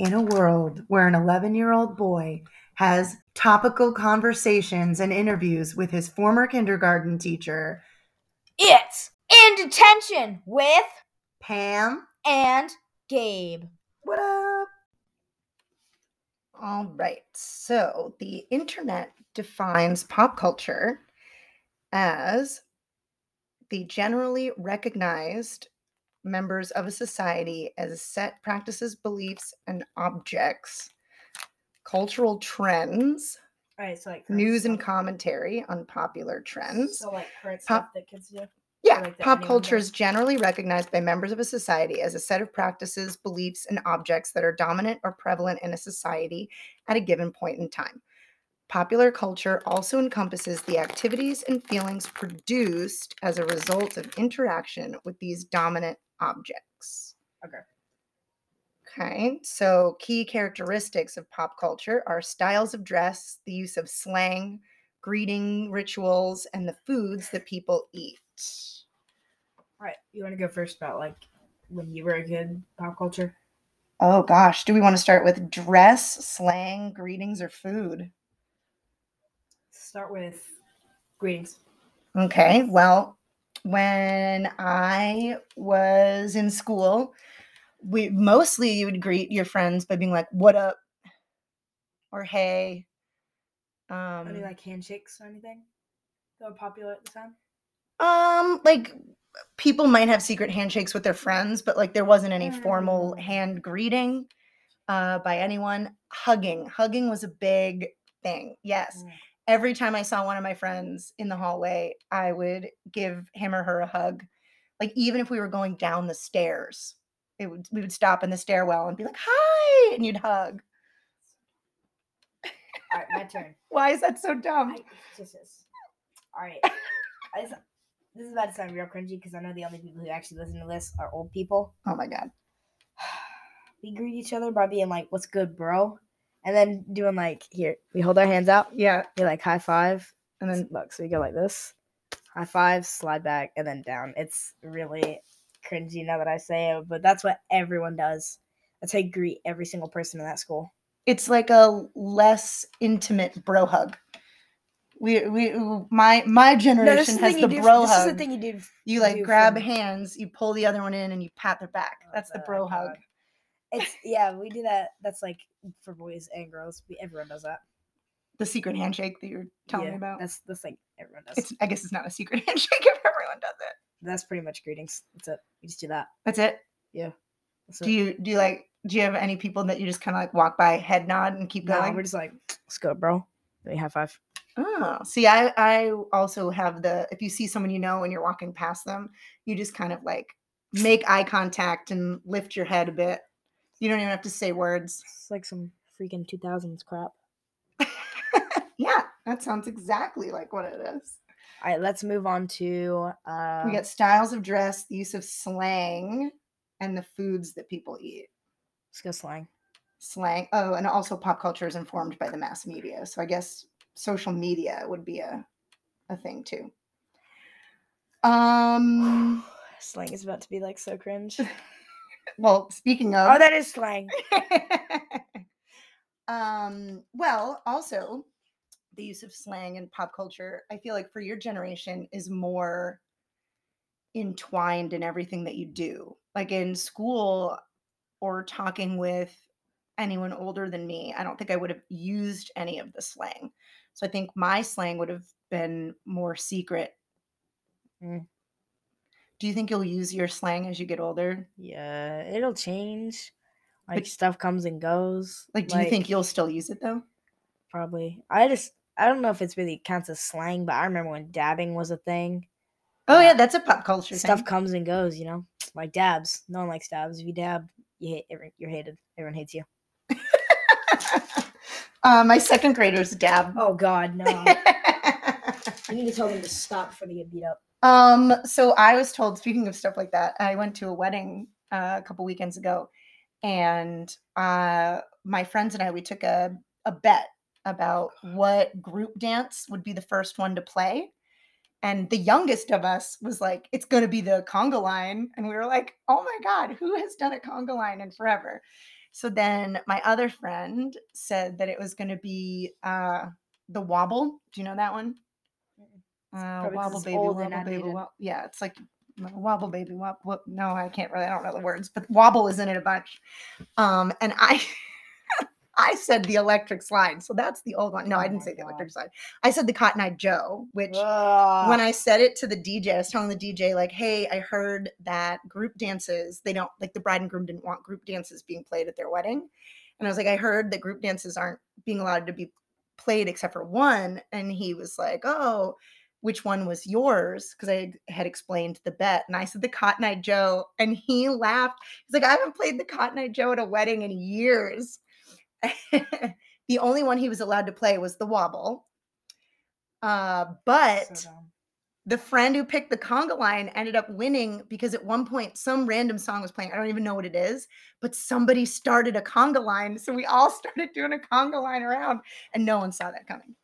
in a world where an 11 year old boy has topical conversations and interviews with his former kindergarten teacher, It's in detention with Pam. and Gabe. What up? All right. So the internet defines pop culture as the generally recognized members of a society as a set practices, beliefs, and objects, cultural trends, All right, so like news and commentary on popular trends. So like current Pop- stuff that kids do. Yeah, like pop culture does. is generally recognized by members of a society as a set of practices, beliefs, and objects that are dominant or prevalent in a society at a given point in time. Popular culture also encompasses the activities and feelings produced as a result of interaction with these dominant objects. Okay. Okay, so key characteristics of pop culture are styles of dress, the use of slang, greeting rituals, and the foods that people eat. All right, you want to go first about like when you were a kid, pop culture? Oh gosh, do we want to start with dress, slang, greetings, or food? Start with greetings. Okay, well, when I was in school, we mostly you would greet your friends by being like, "What up?" or "Hey." Um, Any like handshakes or anything that were popular at the time? um, like people might have secret handshakes with their friends, but like there wasn't any formal Mm. hand greeting uh, by anyone. Hugging, hugging was a big thing. Yes. Every time I saw one of my friends in the hallway, I would give him or her a hug. Like even if we were going down the stairs, it would we would stop in the stairwell and be like, "Hi," and you'd hug. All right, my turn. Why is that so dumb? I. All right. Just, this is about to sound real cringy because I know the only people who actually listen to this are old people. Oh my god. We greet each other by being like, "What's good, bro?" And then doing like, here, we hold our hands out, Yeah, we like high five, and then look, so we go like this, high five, slide back, and then down. It's really cringy now that I say it, but that's what everyone does. That's how you greet every single person in that school. it's like a less intimate bro hug. We we my my generation has the you do. bro this is the thing you do. you like do grab hands, you pull the other one in, and you pat their back. Oh, That's the bro hug. It's yeah, we do that. That's like for boys and girls. We, everyone does that. The secret handshake that you're telling Yeah, me about. That's that's like everyone does. It's I guess it's not a secret handshake if everyone does it. that's pretty much greetings. That's it. You just do that. That's it. That's Do it. you do you like do you have any people that you just kind of like walk by, head nod, and keep No, going? we're just like, let's go, bro. Then you high five. Oh, see, I I also have the if you see someone you know and you're walking past them, you just kind of like make eye contact and lift your head a bit. You don't even have to say words. It's like some freaking two thousands crap. yeah, that sounds exactly like what it is. All right, let's move on to uh We got styles of dress, the use of slang, and the foods that people eat. let's go slang. Slang. Oh, and also pop culture is informed by the mass media. So I guess social media would be a a thing too. Um. Slang is about to be like so cringe. Well, speaking of. oh, that is slang. um. Well, also the use of slang and pop culture. I feel like for your generation is more entwined in everything that you do. Like in school or talking with anyone older than me, I don't think I would have used any of the slang. So I think my slang would have been more secret. Mm. Do you think you'll use your slang as you get older? Yeah, it'll change. Like But- stuff comes and goes. Like, do you think you'll still use it though? probably? I just I don't know if it's really counts as slang, but I remember when dabbing was a thing. Oh yeah, Yeah. that's a pop culture Stuff thing. comes and goes, you know, like dabs. No one likes dabs. If you dab, you hate every, you're hated. Everyone hates you. uh, my second graders dab. Oh God, no! you need to tell them to stop before they get beat up. Um, so I was told, speaking of stuff like that, I went to a wedding uh, a couple weekends ago, and uh, my friends and I we took a a bet about what group dance would be the first one to play. And the youngest of us was like, it's going to be the conga line. And we were like, oh my God, who has done a conga line in forever? So then my other friend said that it was going to be uh, the wobble. Do you know that one? Uh, wobble baby, wobble baby, wobble. Yeah, it's like wobble baby, wobble. No, I can't really. I don't know the words, but wobble is in it a bunch. Um, and I, I said the electric slide. So that's the old one. No, Oh I didn't say the electric God. slide. I said the Cotton Eye Joe, which Ugh. when I said it to the DJ, I was telling the DJ, like, hey, I heard that group dances, they don't like the bride and groom didn't want group dances being played at their wedding. And I was like, I heard that group dances aren't being allowed to be played except for one. And he was like, oh, which one was yours? Because I had explained the bet. And I said, the Cotton Eye Joe. And he laughed. He's like, I haven't played the Cotton Eye Joe at a wedding in years. the only one he was allowed to play was the wobble. Uh, but So the friend who picked the conga line ended up winning because at one point some random song was playing. I don't even know what it is, but somebody started a conga line. So we all started doing a conga line around and no one saw that coming.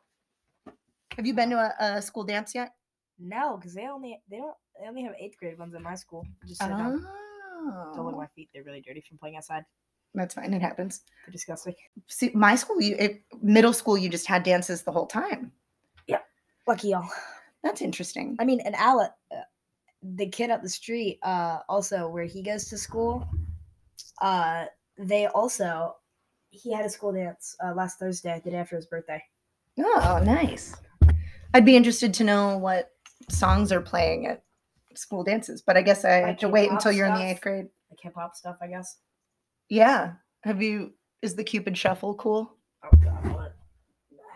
Have you been to a, a school dance yet? No, because they only they don't they only have eighth grade ones at my school. Just down. Don't look at Oh, my feet; they're really dirty from playing outside. that's fine. It happens. They're disgusting. See, my school, you, it, middle school, you just had dances the whole time. Yeah, lucky y'all. That's interesting. I mean, and Alec, uh, the kid up the street, uh, also where he goes to school, uh, they also he had a school dance uh, last Thursday, the day after his birthday. Oh, nice. I'd be interested to know what songs are playing at school dances, but I guess I Like have to wait until you're in the eighth grade. Like hip hop stuff, I guess. Yeah. Have you? Is the Cupid Shuffle cool? Oh God, what?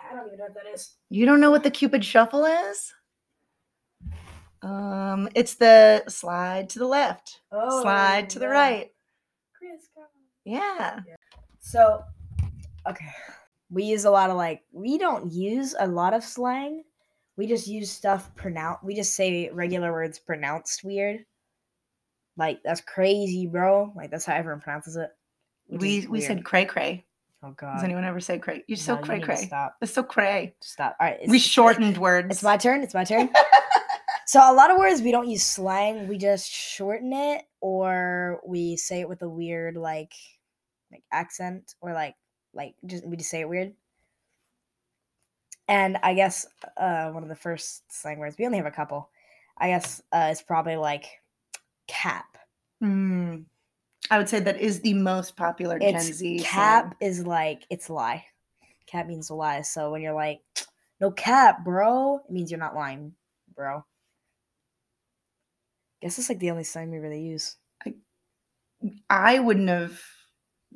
I don't even know what that is. You don't know what the Cupid Shuffle is? Um, it's the slide to the left, slide to the Oh, right. Chris, come on. Yeah. So, okay, we use a lot of like we don't use a lot of slang. We just use stuff pronounced. We just say regular words pronounced weird. Like that's crazy, bro. Like that's how everyone pronounces it. We we said cray cray. Oh god Does anyone ever say cray? You're so No, cray cray. Stop. It's so cray. Stop. All right. We shortened words. It's my turn. It's my turn. so a lot of words we don't use slang. We just shorten it, or we say it with a weird like, like accent, or like like just we just say it weird. And I guess uh, one of the first slang words we only have a couple. I guess uh, it's probably like cap. Hmm. I would say that is the most popular Gen It's Z. cap slang. is like it's lie. Cap means a lie. So when you're like, no cap, bro, it means you're not lying, bro. Guess it's like the only slang we really use. I wouldn't have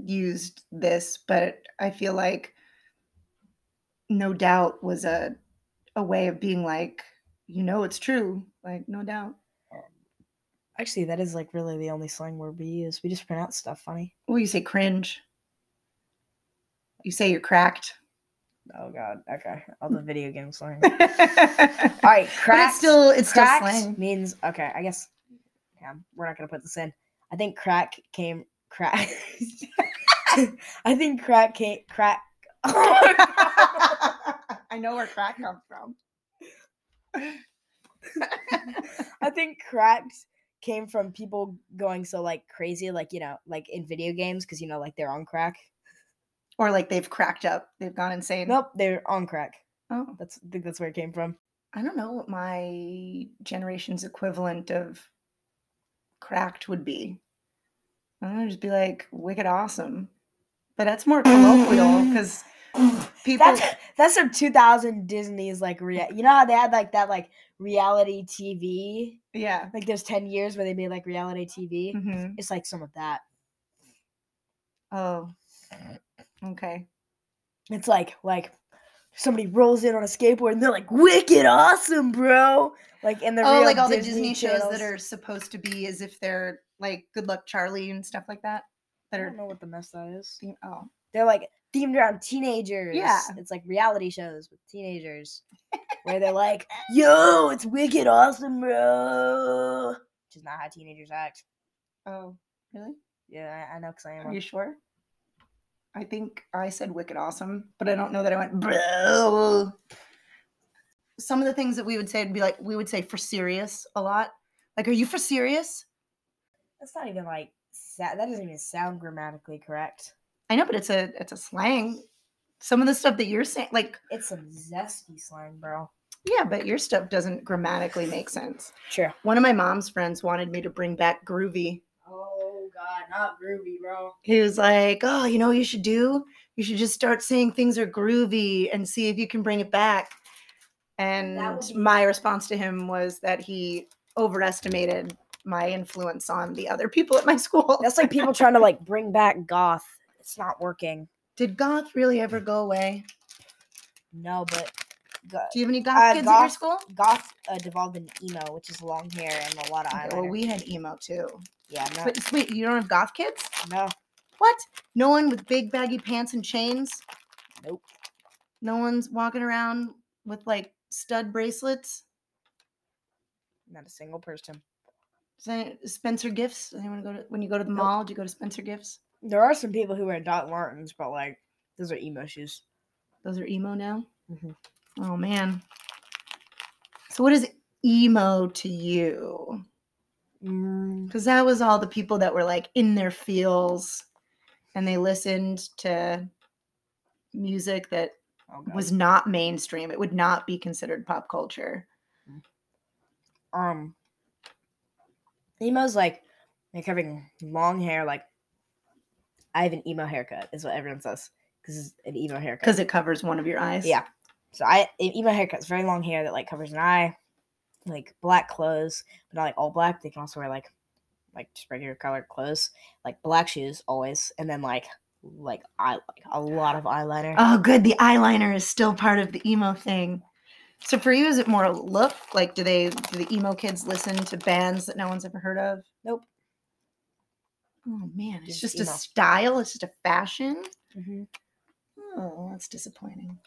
used this, but I feel like no doubt was a a way of being like, you know, it's true. Like, no doubt. Um, actually, that is like really the only slang word we use. We just pronounce stuff funny. Well, you say cringe. You say you're cracked. Oh god. Okay. All the video game slang. All right, cracked. it's still it's still cracked slang. means okay. I guess. Yeah, we're not gonna put this in. I think crack came crack. I think crack came crack. I know where crack comes from. I think cracks came from people going so like crazy, like you know, like in video games, because you know, like they're on crack. or like they've cracked up. They've gone insane. Nope, they're on crack. Oh, That's I think that's where it came from. I don't know what my generation's equivalent of cracked would be. I don't know, just be like wicked awesome. But that's more colloquial because people. That's that's some 2000 Disney's like rea- you know how they had like that like reality TV yeah. like there's 10 years where they made like reality TV. hmm It's like some of that. Oh. Okay. It's like like somebody rolls in on a skateboard and they're like wicked awesome, bro. Like in the oh, like all the Disney Disney shows that are supposed to be as if they're like Good Luck Charlie and stuff like that. I don't know what the mess that is. Oh. They're like themed around teenagers. Yeah. It's like reality shows with teenagers where they're like, yo, it's wicked awesome, bro. Which is not how teenagers act. Oh. Really? Yeah, I, I know because I am. Are you sure? I think I said wicked awesome, but I don't know that I went bro. Some of the things that we would say would be like we would say for serious a lot. Like, are you for serious? That's not even like that doesn't even sound grammatically correct. I know, but it's a it's a slang. Some of the stuff that you're saying, like, It's some zesty slang, bro. yeah, but your stuff doesn't grammatically make sense. Sure. One of my mom's friends wanted me to bring back groovy. Oh god, not groovy, bro. He was like, "Oh, you know what you should do? You should just start saying things are groovy and see if you can bring it back." And be- my response to him was that he overestimated my influence on the other people at my school. That's like people trying to like bring back goth. It's not working. Did goth really ever go away? No, but go- Do you have any goth Uh, kids at your school? goth uh, devolved into emo, which is long hair and a lot of Okay, eyeliner. well, we had emo too. yeah, no, But wait, you don't have goth kids? no, What? No one with big baggy pants and chains? nope. No one's walking around with like stud bracelets? Not a single person. Does any, Spencer Gifts? Anyone go to when you go to the Nope. mall? Do you go to Spencer Gifts? There are some people who wear Doc Martens, but like those are emo shoes. Those are emo now. Mhm. Oh man. So what is emo to you? Mm, Because that was all the people that were like in their feels, and they listened to music that oh was not mainstream. It would not be considered pop culture. um emo's like like having long hair. Like I have an emo haircut, is what everyone says. Because it's an emo haircut. Because it covers one of your eyes. Yeah. So I an emo haircut's very long hair that like covers an eye, like black clothes, but not like all black. They can also wear like like just regular colored clothes, like black shoes always, and then like like eye like a lot of eyeliner. Oh, good. The eyeliner is still part of the emo thing. So for you, is it more a look? Like, do they do the emo kids listen to bands that no one's ever heard of? Nope. Oh man, it's Just just a style. It's just a fashion. Mhm. Oh, that's disappointing.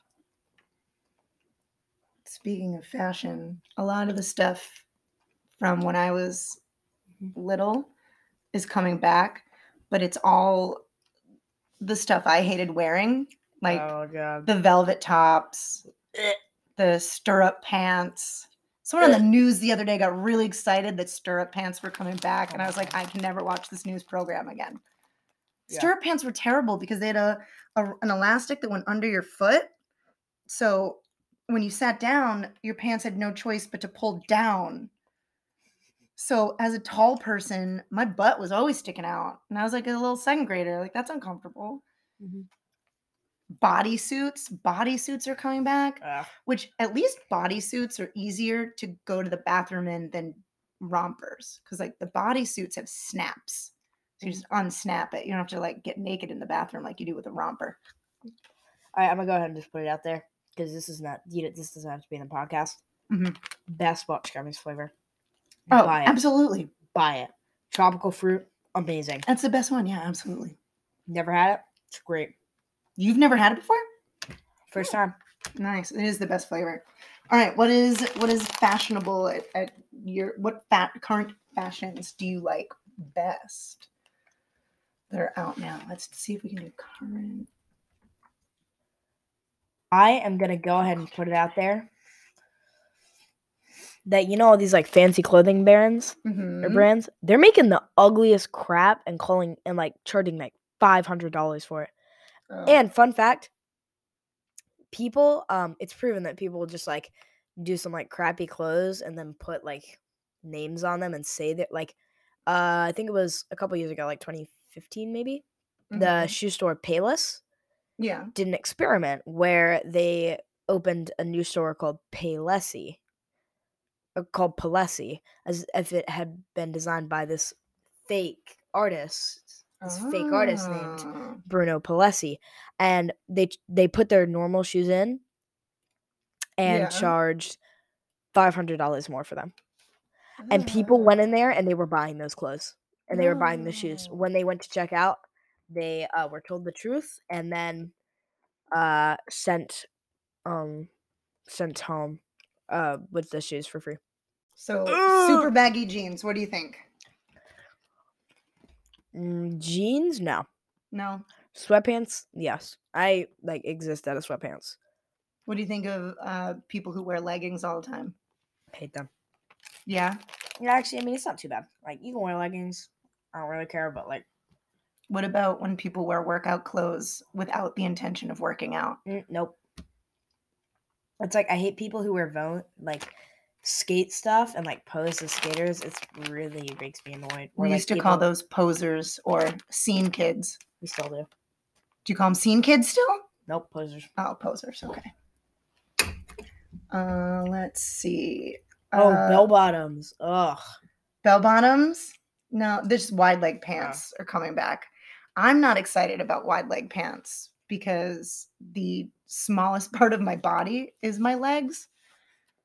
Speaking of fashion, a lot of the stuff from when I was Mhm. little is coming back, but it's all the stuff I hated wearing, like oh god. the velvet tops, the stirrup pants. Someone on the news the other day got really excited that stirrup pants were coming back, and I was like, I can never watch this news program again. Yeah. Stirrup pants were terrible because they had a, a an elastic that went under your foot, so when you sat down, your pants had no choice but to pull down. So as a tall person, my butt was always sticking out, and I was like a little second grader. Like that's uncomfortable. Mhm. Bodysuits, bodysuits are coming back Ugh. which at least bodysuits are easier to go to the bathroom in than rompers because like the bodysuits have snaps so you just unsnap it you don't have to like get naked in the bathroom like you do with a romper All right, I'm gonna go ahead and just put it out there because this is not you. know, This doesn't have to be in the podcast. Mhm. Best box gummies flavor. oh Buy it. absolutely Buy it. Tropical fruit, amazing. that's the best one yeah absolutely Never had it. It's great. You've never had it before First time. nice it is the best flavor all right what is what is fashionable at, at your what fat current fashions do you like best that are out now let's see if we can do current I am gonna go ahead and put it out there that you know all these like fancy clothing brands or Mhm. brands, they're making the ugliest crap and calling and like charging like five hundred dollars for it. Oh. And fun fact, people, um, it's proven that people will just like do some like crappy clothes and then put like names on them and say that like uh I think it was a couple years ago, like 2015 maybe, the Mhm. shoe store Payless yeah did an experiment where they opened a new store called Paylessy, called Palessi, as if it had been designed by this fake artist, this fake artist named Ah. Bruno Palessi, and they they put their normal shoes in and Yeah. charged five hundred dollars more for them. And people went in there and they were buying those clothes and they were buying the shoes. When they went to check out, they uh, were told the truth and then uh, sent um sent home uh with the shoes for free. So Ugh. super baggy jeans. What do you think? Mm, jeans, no. No. Sweatpants, yes. I like exist out of sweatpants. What do you think of uh, people who wear leggings all the time? Hate them. Yeah. Yeah, actually, I mean it's not too bad. Like you can wear leggings. I don't really care, but like What about when people wear workout clothes without the intention of working out? Mm, nope. It's like I hate people who wear vo- like skate stuff and like pose as skaters. It's really makes me annoyed. Or, We like, used to call those posers or scene kids. We still do. Do you call them scene kids still? Nope, posers. Oh, posers. Okay. Uh, let's see. Oh, Uh, bell bottoms. Ugh. bell bottoms. No, this wide leg pants are coming back. I'm not excited about wide leg pants because the smallest part of my body is my legs.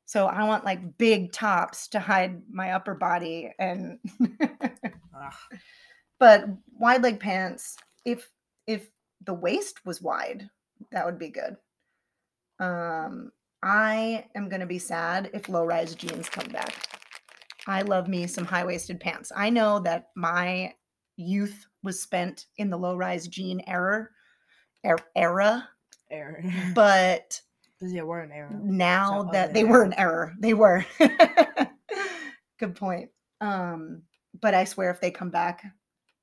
So I want like big tops to hide my upper body and but wide leg pants if if the waist was wide, that would be good. Um I am going to be sad if low rise jeans come back. I love me some high waisted pants. I know that my youth was spent in the low rise jean era, er- era, Error. but yeah, we're an error. now So, that oh, they yeah. were an error, they were. Good point. Um, but I swear if they come back,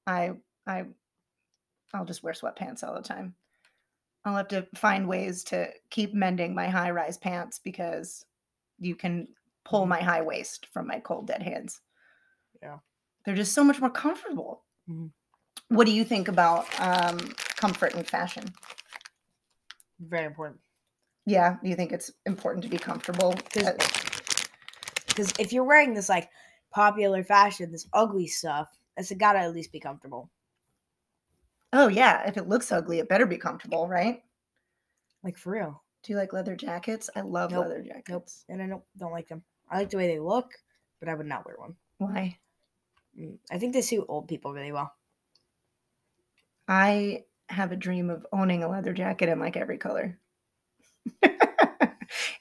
I I I'll just wear sweatpants all the time. I'll have to find ways to keep mending my high rise pants because you can pull Mhm. my high waist from my cold dead hands. Yeah. They're just so much more comfortable. Mhm. What do you think about um, comfort and fashion? Very important. Yeah, you think it's important to be comfortable? 'Cause- Because if you're wearing this like popular fashion, this ugly stuff, it's gotta at least be comfortable. Oh yeah, if it looks ugly, it better be comfortable, right? Like for real. Do you like leather jackets? I love Nope, leather Nope. jackets. And I don't don't like them. I like the way they look, but I would not wear one. Why? Mm, I think they suit old people really well. I have a dream of owning a leather jacket in like every color.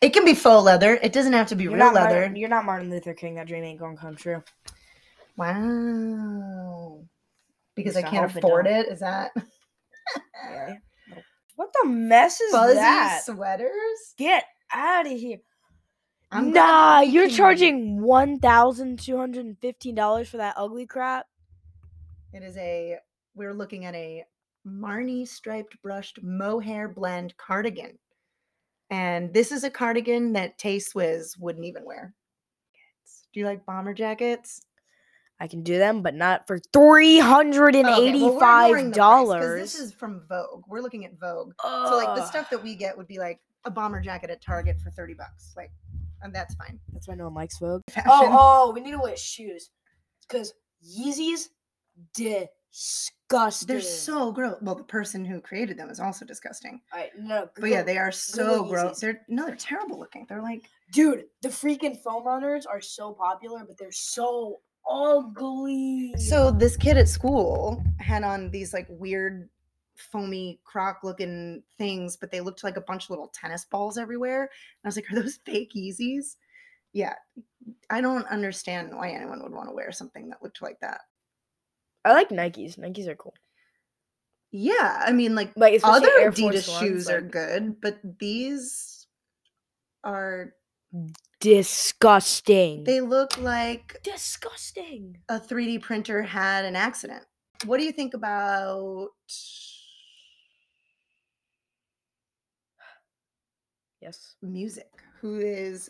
it can be faux leather. It doesn't have to be You're real leather. Martin, you're not Martin Luther King. That dream ain't gonna come true. Wow. Because I can't hope it afford it. Is that Yeah. What the mess is fuzzy that? sweaters? Get out of here. I'm nah, you're charging one thousand two hundred and fifteen dollars for that ugly crap. It is a we're looking at a Marni striped brushed mohair blend cardigan. And this is a cardigan that Tay Swizz wouldn't even wear. Do you like bomber jackets? I can do them, but not for three hundred and Okay, well, eighty-five the price, 'cause dollars. This is from Vogue. We're looking at Vogue. So like the stuff that we get would be like a bomber jacket at Target for 30 bucks. Like and that's fine. That's why no one likes Vogue. Fashion. Oh, oh, we need to wear shoes because Yeezys disgusting. They're so gross. Well, the person who created them is also disgusting. Alright, no, But yeah, they are so gross. They're no, they're terrible looking. They're like dude. The freaking foam runners are so popular, but they're so ugly. So this kid at school had on these like weird foamy croc looking things, but they looked like a bunch of little tennis balls everywhere. And I was like, are those fake Yeezys? Yeah. I don't understand why anyone would want to wear something that looked like that. I like Nikes. Nikes are cool. Yeah, I mean like Like other Adidas shoes Ones, are good, but these are disgusting. they look like disgusting. a 3D printer had an accident. What do you think about Yes. music? Who is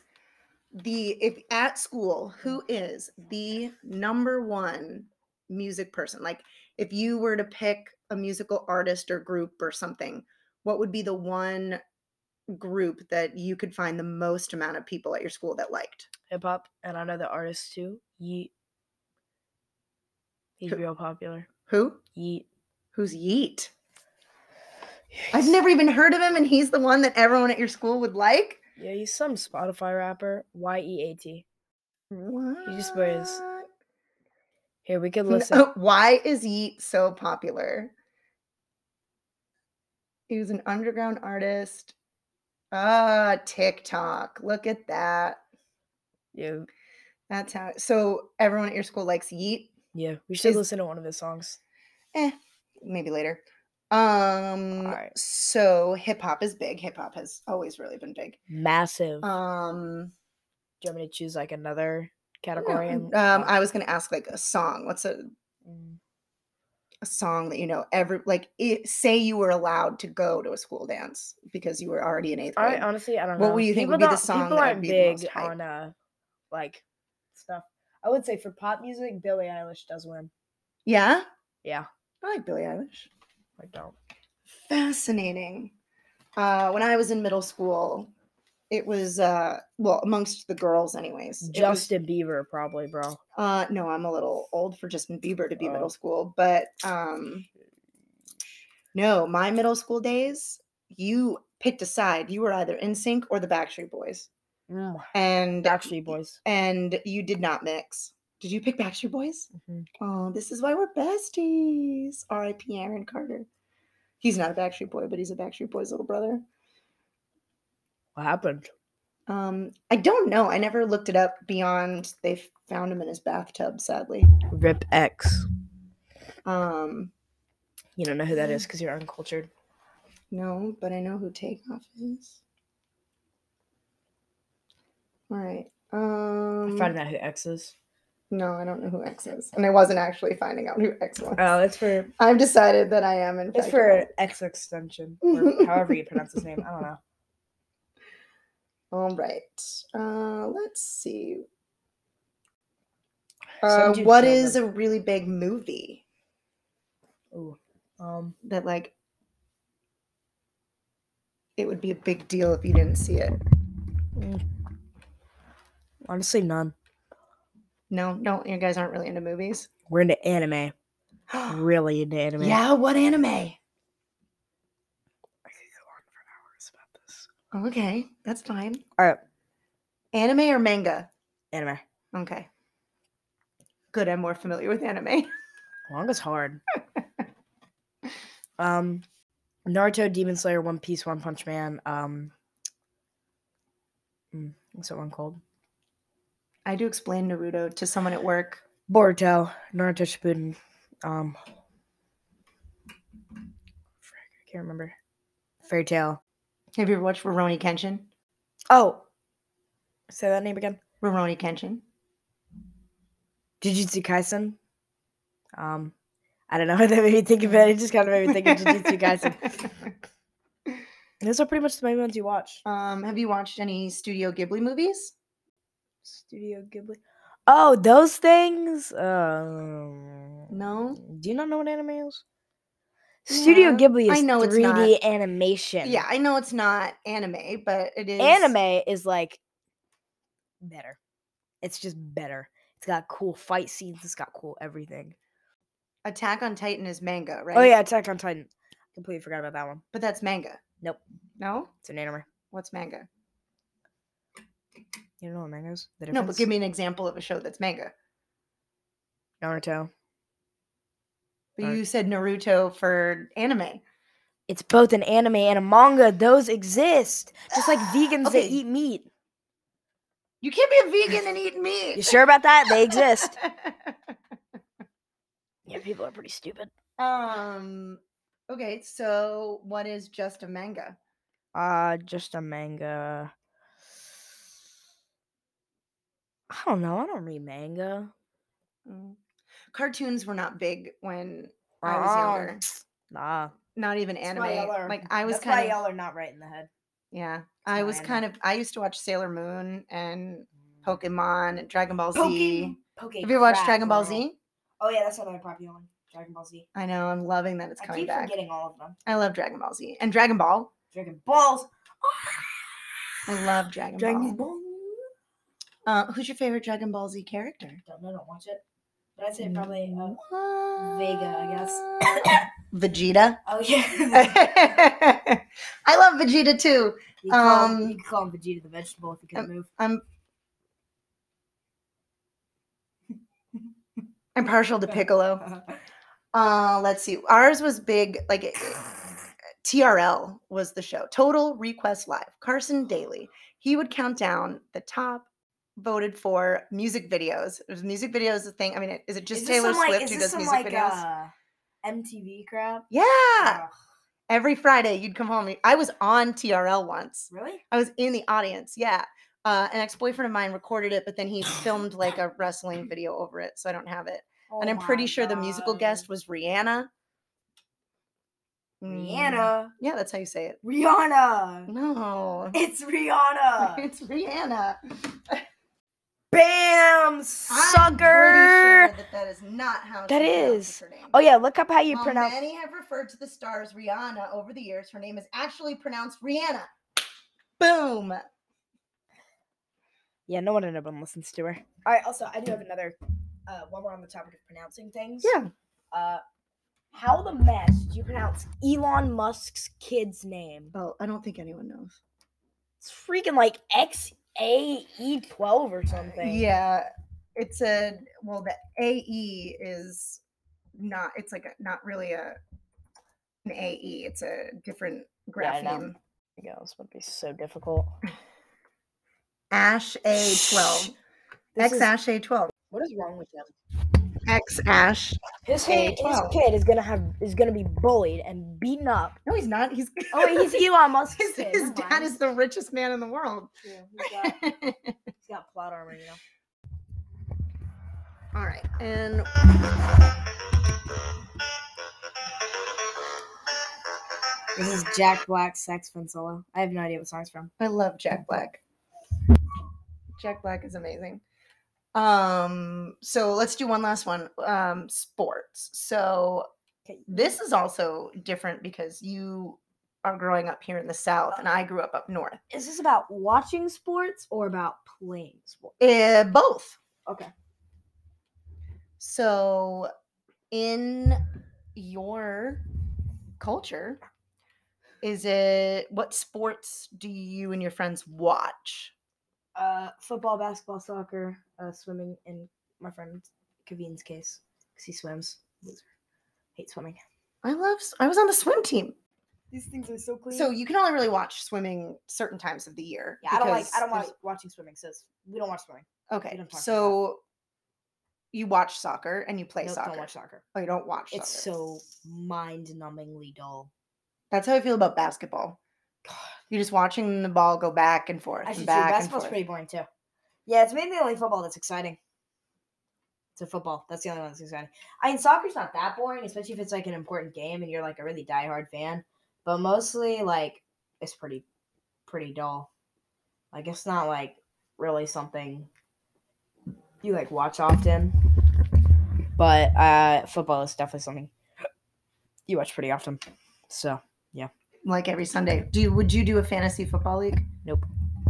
the if at school, who mm. is the number one music person? Like if you were to pick a musical artist or group or something, what would be the one group that you could find the most amount of people at your school that liked? Hip hop, and I know the artist too. Yeat. He's Who- real popular. Who? Yeat. Who's Yeat? I've never even heard of him, and he's the one that everyone at your school would like. Yeah, he's some Spotify rapper. Y E A T. What? just wears- Here we could listen. Why is Yeat so popular? He was an underground artist. Ah, TikTok. Look at that. Yeah, That's how. So everyone at your school likes Yeat. yeah. We should Is- listen to one of his songs. Eh, maybe later. Um. Alright. So hip hop is big. Hip hop has always really been big. Massive. Um. Do you want me to choose like another I don't know, category? and- Um. oh, I was gonna ask like a song. What's a mm. a song that you know every like it, say you were allowed to go to a school dance because you were already in eighth grade. I honestly, I don't know. What would you think People would be the song People that would be big on uh, like stuff. I would say for pop music, Billie Eilish does win. yeah, Yeah, I like Billie Eilish. I don't. Fascinating. Uh, when I was in middle school, it was uh well amongst the girls anyways. it was- Justin Bieber, probably, bro. uh no, I'm a little old for Justin Bieber to be Oh. middle school, but um no, my middle school days, you picked a side. You were either NSYNC or the Backstreet Boys. Mm, And Backstreet Boys. and you did not mix. Did you pick Backstreet Boys? Mhm. Oh, this is why we're besties. R.I.P. Aaron Carter. He's not a Backstreet Boy, but he's a Backstreet Boy's little brother. What happened? Um, I don't know. I never looked it up beyond they found him in his bathtub, sadly. Rip X. Um, You don't know who that is because you're uncultured. no, but I know who Takeoff is. All right. Um, I'm finding out who X is. no, I don't know who X is, and I wasn't actually finding out who X was. Oh, it's for I've decided that I am in it's for. X extension, or however you pronounce his name. I don't know. All right. Uh, let's see. Uh, what is a really big movie Ooh. Um. that like it would be a big deal if you didn't see it? mm, Honestly, none. No, no, you guys aren't really into movies. We're into anime. Really into anime. yeah, what anime? I could go on for hours about this. Okay, that's fine. All right, Anime or manga? anime. Okay. Good, I'm more familiar with anime. Manga's hard. um, Naruto, Demon Slayer, One Piece, One Punch Man. Um, mm, what's that one called? I do explain Naruto to someone at work. Boruto, Naruto Shippuden. Um, frick, I can't remember. Fairy Tail. Have you ever watched Rurouni Kenshin? Oh, say that name again. Rurouni Kenshin. Jujutsu Kaisen. Um, I don't know what that made me think of it. It just kind of made me think of Jujutsu Kaisen. Those are pretty much the main ones you watch. um, have you watched any Studio Ghibli movies? Studio Ghibli. Oh, those things. Um, No. Do you not know what anime is? Studio Yeah, Ghibli I is know 3D not- animation. Yeah, I know it's not anime, but it is Anime is like better. It's just better. It's got cool fight scenes. It's got cool everything. Attack on Titan is manga, oh, right? Oh yeah, Attack on Titan. Completely forgot about that one. but that's manga. Nope, No, it's an anime. what's manga? You don't know what manga is? No, but give me an example of a show that's manga. Naruto. But Alright. you said Naruto for anime. It's both an anime and a manga. Those exist. Just like vegans Okay. that eat meat. You can't be a vegan and eat meat. You sure about that? They exist. Yeah, people are pretty stupid. um. Okay, so what is just a manga? Uh, just a manga. I don't know. I don't read manga. Mm. Cartoons were not big when I was younger. Nah. Not even That's why anime. y'all are- Like I was that's why kind of y'all are not right in the head. yeah. I not was anime. kind of. I used to watch Sailor Moon and Pokemon and Dragon Ball Z. Poke, Poke Have you ever watched crap, Dragon Ball girl. Z? Oh yeah, that's another popular one. Dragon Ball Z. I know. I'm loving that it's I coming keep back. forgetting all of them. I love Dragon Ball Z and Dragon Ball. Dragon Balls. I love Dragon, Dragon Ball. Ball. Uh, who's your favorite Dragon Ball Z character? Don't know. Don't watch it. But I'd say probably. Uh, Vega, I guess. Vegeta. oh yeah. I love Vegeta too. you, could call him, Um, you could call him Vegeta the vegetable if he couldn't move. I'm I'm partial to Piccolo. Uh, let's see. Ours was big. Like it- TRL was the show. Total Request Live. Carson Daly. He would count down the top voted for music videos. It was music videos a thing. I mean, is it just Is Taylor some, Swift is who does some, music like, videos? Uh, MTV crap. yeah. Every Friday you'd come home. I was on TRL once. really? I was in the audience. Yeah. Uh, an ex boyfriend of mine recorded it, but then he filmed like a wrestling video over it. So I don't have it. and I'm Oh pretty sure the musical guest was Rihanna. Mm, Rihanna. Yeah, that's how you say it. Rihanna. No, It's Rihanna. it's Rihanna. Bam, I'm sucker. sure that that is not how That she is. her name. Oh yeah, look up how you While pronounce. many have referred to the stars Rihanna over the years, her name is actually pronounced Rihanna. Boom. Yeah, no one in Urban listens to her. All right. Also, I do have another. Uh, while we're on the topic of pronouncing things. Yeah. Uh, how the mess do you pronounce Elon Musk's kid's name? Oh, I don't think anyone knows. It's freaking like X A E twelve or something. Yeah, it's a well. The AE is not. It's like a, not really a an AE. It's a different Yeah, I know. grapheme. Yeah, this would be so difficult. Ash A twelve. X is- Ash A twelve. what is wrong with him? X Ash. His, kid- his kid is gonna have is gonna be bullied and beaten up. No, he's not. He's Oh wait, he's Elon Musk's his, kid. his dad mind. is the richest man in the world. True, He's got, he's got plot armor, you know. All right, and This is Jack Black's saxophone solo. I have no idea what song's from. I love Jack Black. Jack Black is amazing. Um, so let's do one last one. Um, sports. So Okay. this is also different because you are growing up here in the south and I grew up up north. Is this about watching sports or about playing sports? Uh, both. Okay. So in your culture, is it what sports do you and your friends watch? Uh, football, basketball, soccer, uh, swimming, in my friend Kavin's case, because he swims. Loser. Hate swimming. I love I was on the swim team. These things are so clean. So you can only really watch swimming certain times of the year. yeah, I don't like. I don't there's- like watching swimming. Says we don't watch swimming. Okay, don't talk about so you watch soccer and you play Nope, soccer. Don't watch soccer. Oh, you don't watch It's soccer. so mind-numbingly dull. That's how I feel about basketball. You're just watching the ball go back and forth Actually, and true. back and Basketball's forth. pretty boring too. Yeah, it's mainly the only football that's exciting. It's a football. That's the only one that's exciting. I mean, soccer's not that boring, especially if it's like an important game and you're like a really diehard fan. But mostly, like, it's pretty, pretty dull. Like, it's not like really something you like watch often. But uh, football is definitely something you watch pretty often. So like every Sunday. Do you, would you do a fantasy football league? Nope.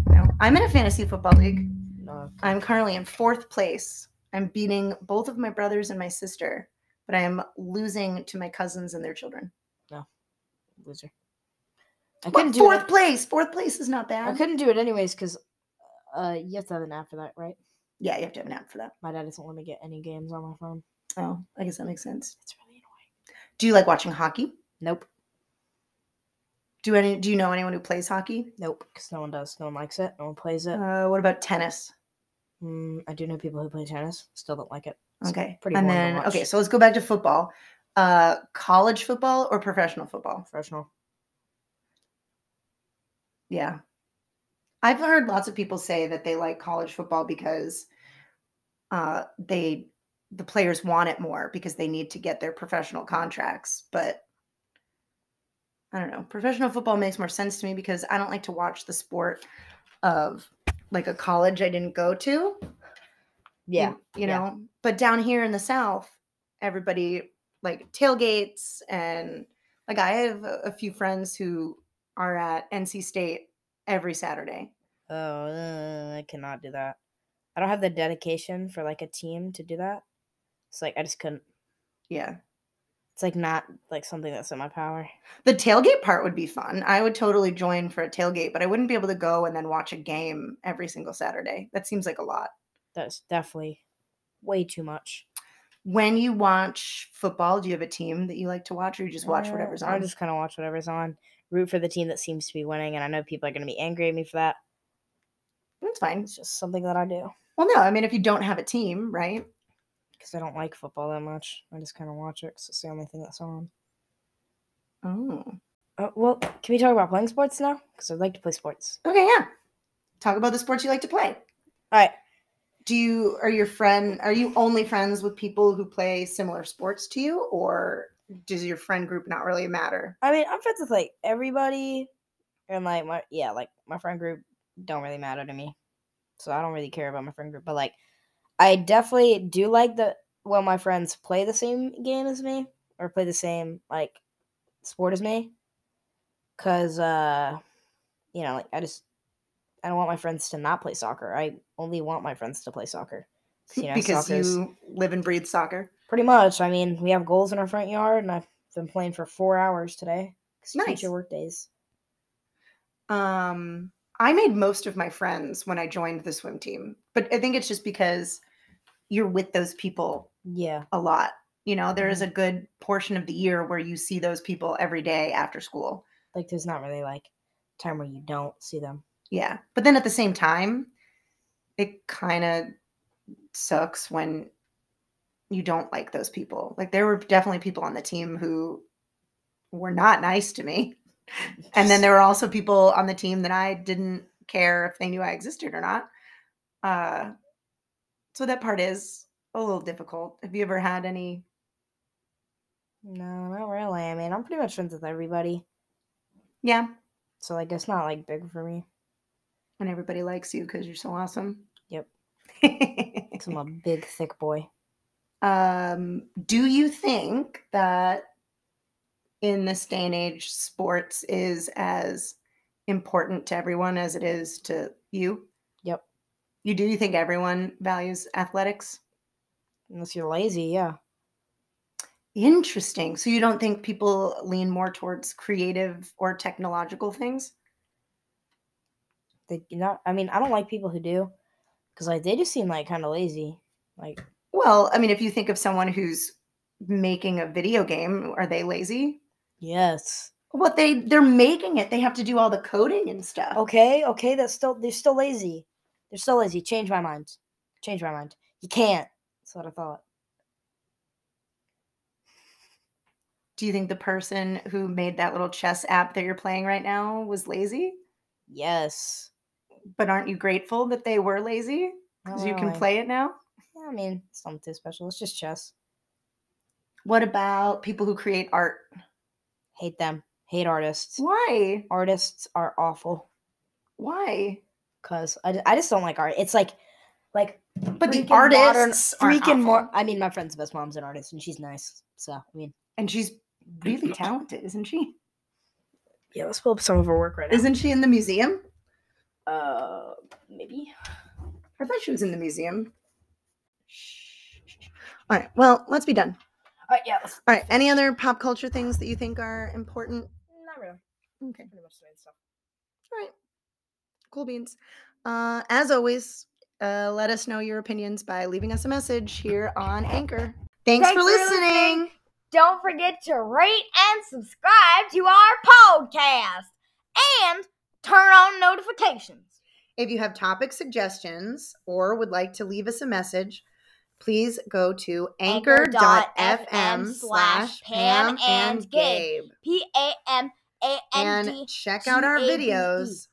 No, I'm in a fantasy football league. no, I'm currently in fourth place. I'm beating both of my brothers and my sister, but I am losing to my cousins and their children. No. Loser. I couldn't do fourth it. place. Fourth place is not bad. I couldn't do it anyways because uh, you have to have an app for that, right? Yeah, you have to have an app for that. My dad doesn't let me get any games on my phone. Oh, I guess that makes sense. It's really annoying. Do you like watching hockey? Nope, Do any? Do you know anyone who plays hockey? nope, because no one does. No one likes it. No one plays it. Uh, what about tennis? Mm, I do know people who play tennis. Still don't like it. It's Okay, pretty and then okay, so let's go back to football. Uh, college football or professional football? Professional. Yeah. I've heard lots of people say that they like college football because uh, they the players want it more because they need to get their professional contracts. But I don't know. Professional football makes more sense to me because I don't like to watch the sport of like a college I didn't go to. Yeah. You, yeah. know, but down here in the South, everybody like tailgates and like I have a a few friends who are at NC State every Saturday. Oh, uh, I cannot do that. I don't have the dedication for like a team to do that. It's like I just couldn't. Yeah. It's like not like something that's in my power. The tailgate part would be fun. I would totally join for a tailgate, but I wouldn't be able to go and then watch a game every single Saturday. That seems like a lot. That's definitely way too much. When you watch football, do you have a team that you like to watch or you just watch Uh, whatever's on? I just kind of watch whatever's on. Root for the team that seems to be winning, and I know people are going to be angry at me for that. That's fine. It's just something that I do Well, no, I mean, if you don't have a team, right? Because I don't like football that much. I just kind of watch it because it's the only thing that's on. Oh. Uh, well, can we talk about playing sports now? Because I'd like to play sports. Okay, yeah. Talk about the sports you like to play. All right. do you are your friend are you only friends with people who play similar sports to you or does your friend group not really matter? I mean, I'm friends with like everybody, and like my yeah, like my friend group don't really matter to me, so I don't really care about my friend group. But like, I definitely do like the when my friends play the same game as me or play the same like sport as me, cause uh, you know, like I just I don't want my friends to not play soccer. I only want my friends to play soccer. You know, because you live and breathe soccer. Pretty much. I mean, we have goals in our front yard, and I've been playing for four hours today. Nice. Teacher work days. Um, I made most of my friends when I joined the swim team, but I think it's just because you're with those people Yeah. a lot. You know, there Mm-hmm. is a good portion of the year where you see those people every day after school. Like, there's not really like time where you don't see them. Yeah. But then at the same time, it kind of sucks when you don't like those people. Like there were definitely people on the team who were not nice to me. And then there were also people on the team that I didn't care if they knew I existed or not. Uh so that part is a little difficult. Have you ever had any No, not really. I mean, I'm pretty much friends with everybody. yeah, So, like, it's not like big for me. And everybody likes you because you're so awesome? Yep. Because I'm a big, thick boy. Um, do you think that in this day and age, sports is as important to everyone as it is to you? You do you think everyone values athletics? Unless you're lazy, yeah. Interesting. So you don't think people lean more towards creative or technological things? They not. I mean, I don't like people who do. Because, like, they just seem like kind of lazy. Like, Well, I mean, if you think of someone who's making a video game, are they lazy? yes. What they they're making it. They have to do all the coding and stuff. Okay, okay, that's still they're still lazy. They're so lazy. Change my mind. Change my mind. You can't. That's what I thought. Do you think the person who made that little chess app that you're playing right now was lazy? Yes. But aren't you grateful that they were lazy? Because you can play it now? Yeah, I mean, it's nothing too special. It's just chess. What about people who create art? Hate them. Hate artists. Why? Artists are awful. Why? Cause I, I just don't like art. It's like, like. But the freaking modern- artists freaking more. I mean, my friend's best mom's an artist, and she's nice. So I mean, And she's really talented, isn't she? yeah. Let's pull up some of her work right now. Isn't she in the museum? Uh, maybe. I thought she was in the museum. All right. Well, let's be done. Uh, yeah. let's- All right. Any other pop culture things that you think are important? Not really. Okay. Pretty much the main stuff. Cool beans. Uh, as always, uh, let us know your opinions by leaving us a message here on Anchor. Thanks, Thanks for for listening. listening. Don't forget to rate and subscribe to our podcast and turn on notifications. If you have topic suggestions or would like to leave us a message, please go to anchor.fm slash Pam and Gabe P A M A N D. and check out our videos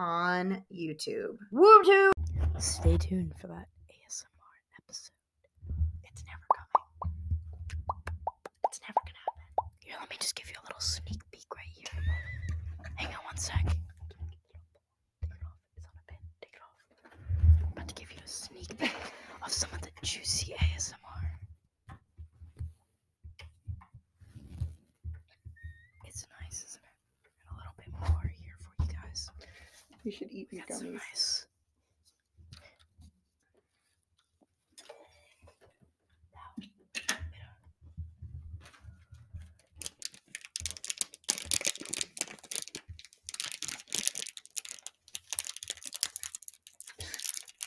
on YouTube. Woo too. Stay tuned for that ASMR episode. It's never coming. It's never gonna happen. Here, let me just give you a little sneak peek right here. Hang on one sec. Take it off. It's on a pin. Take it off. I'm about to give you a sneak peek of some of the juicy ASMR. It's nice, isn't it? And a little bit more here for you guys. You should eat these That's gummies. nice.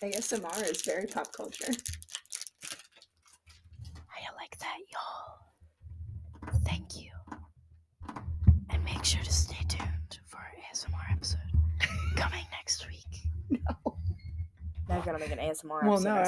ASMR is very pop culture. How you like that, y'all? Thank you. And make sure to stay tuned for our ASMR episode coming next week. No. Now I'm gonna make an ASMR Well, no, week.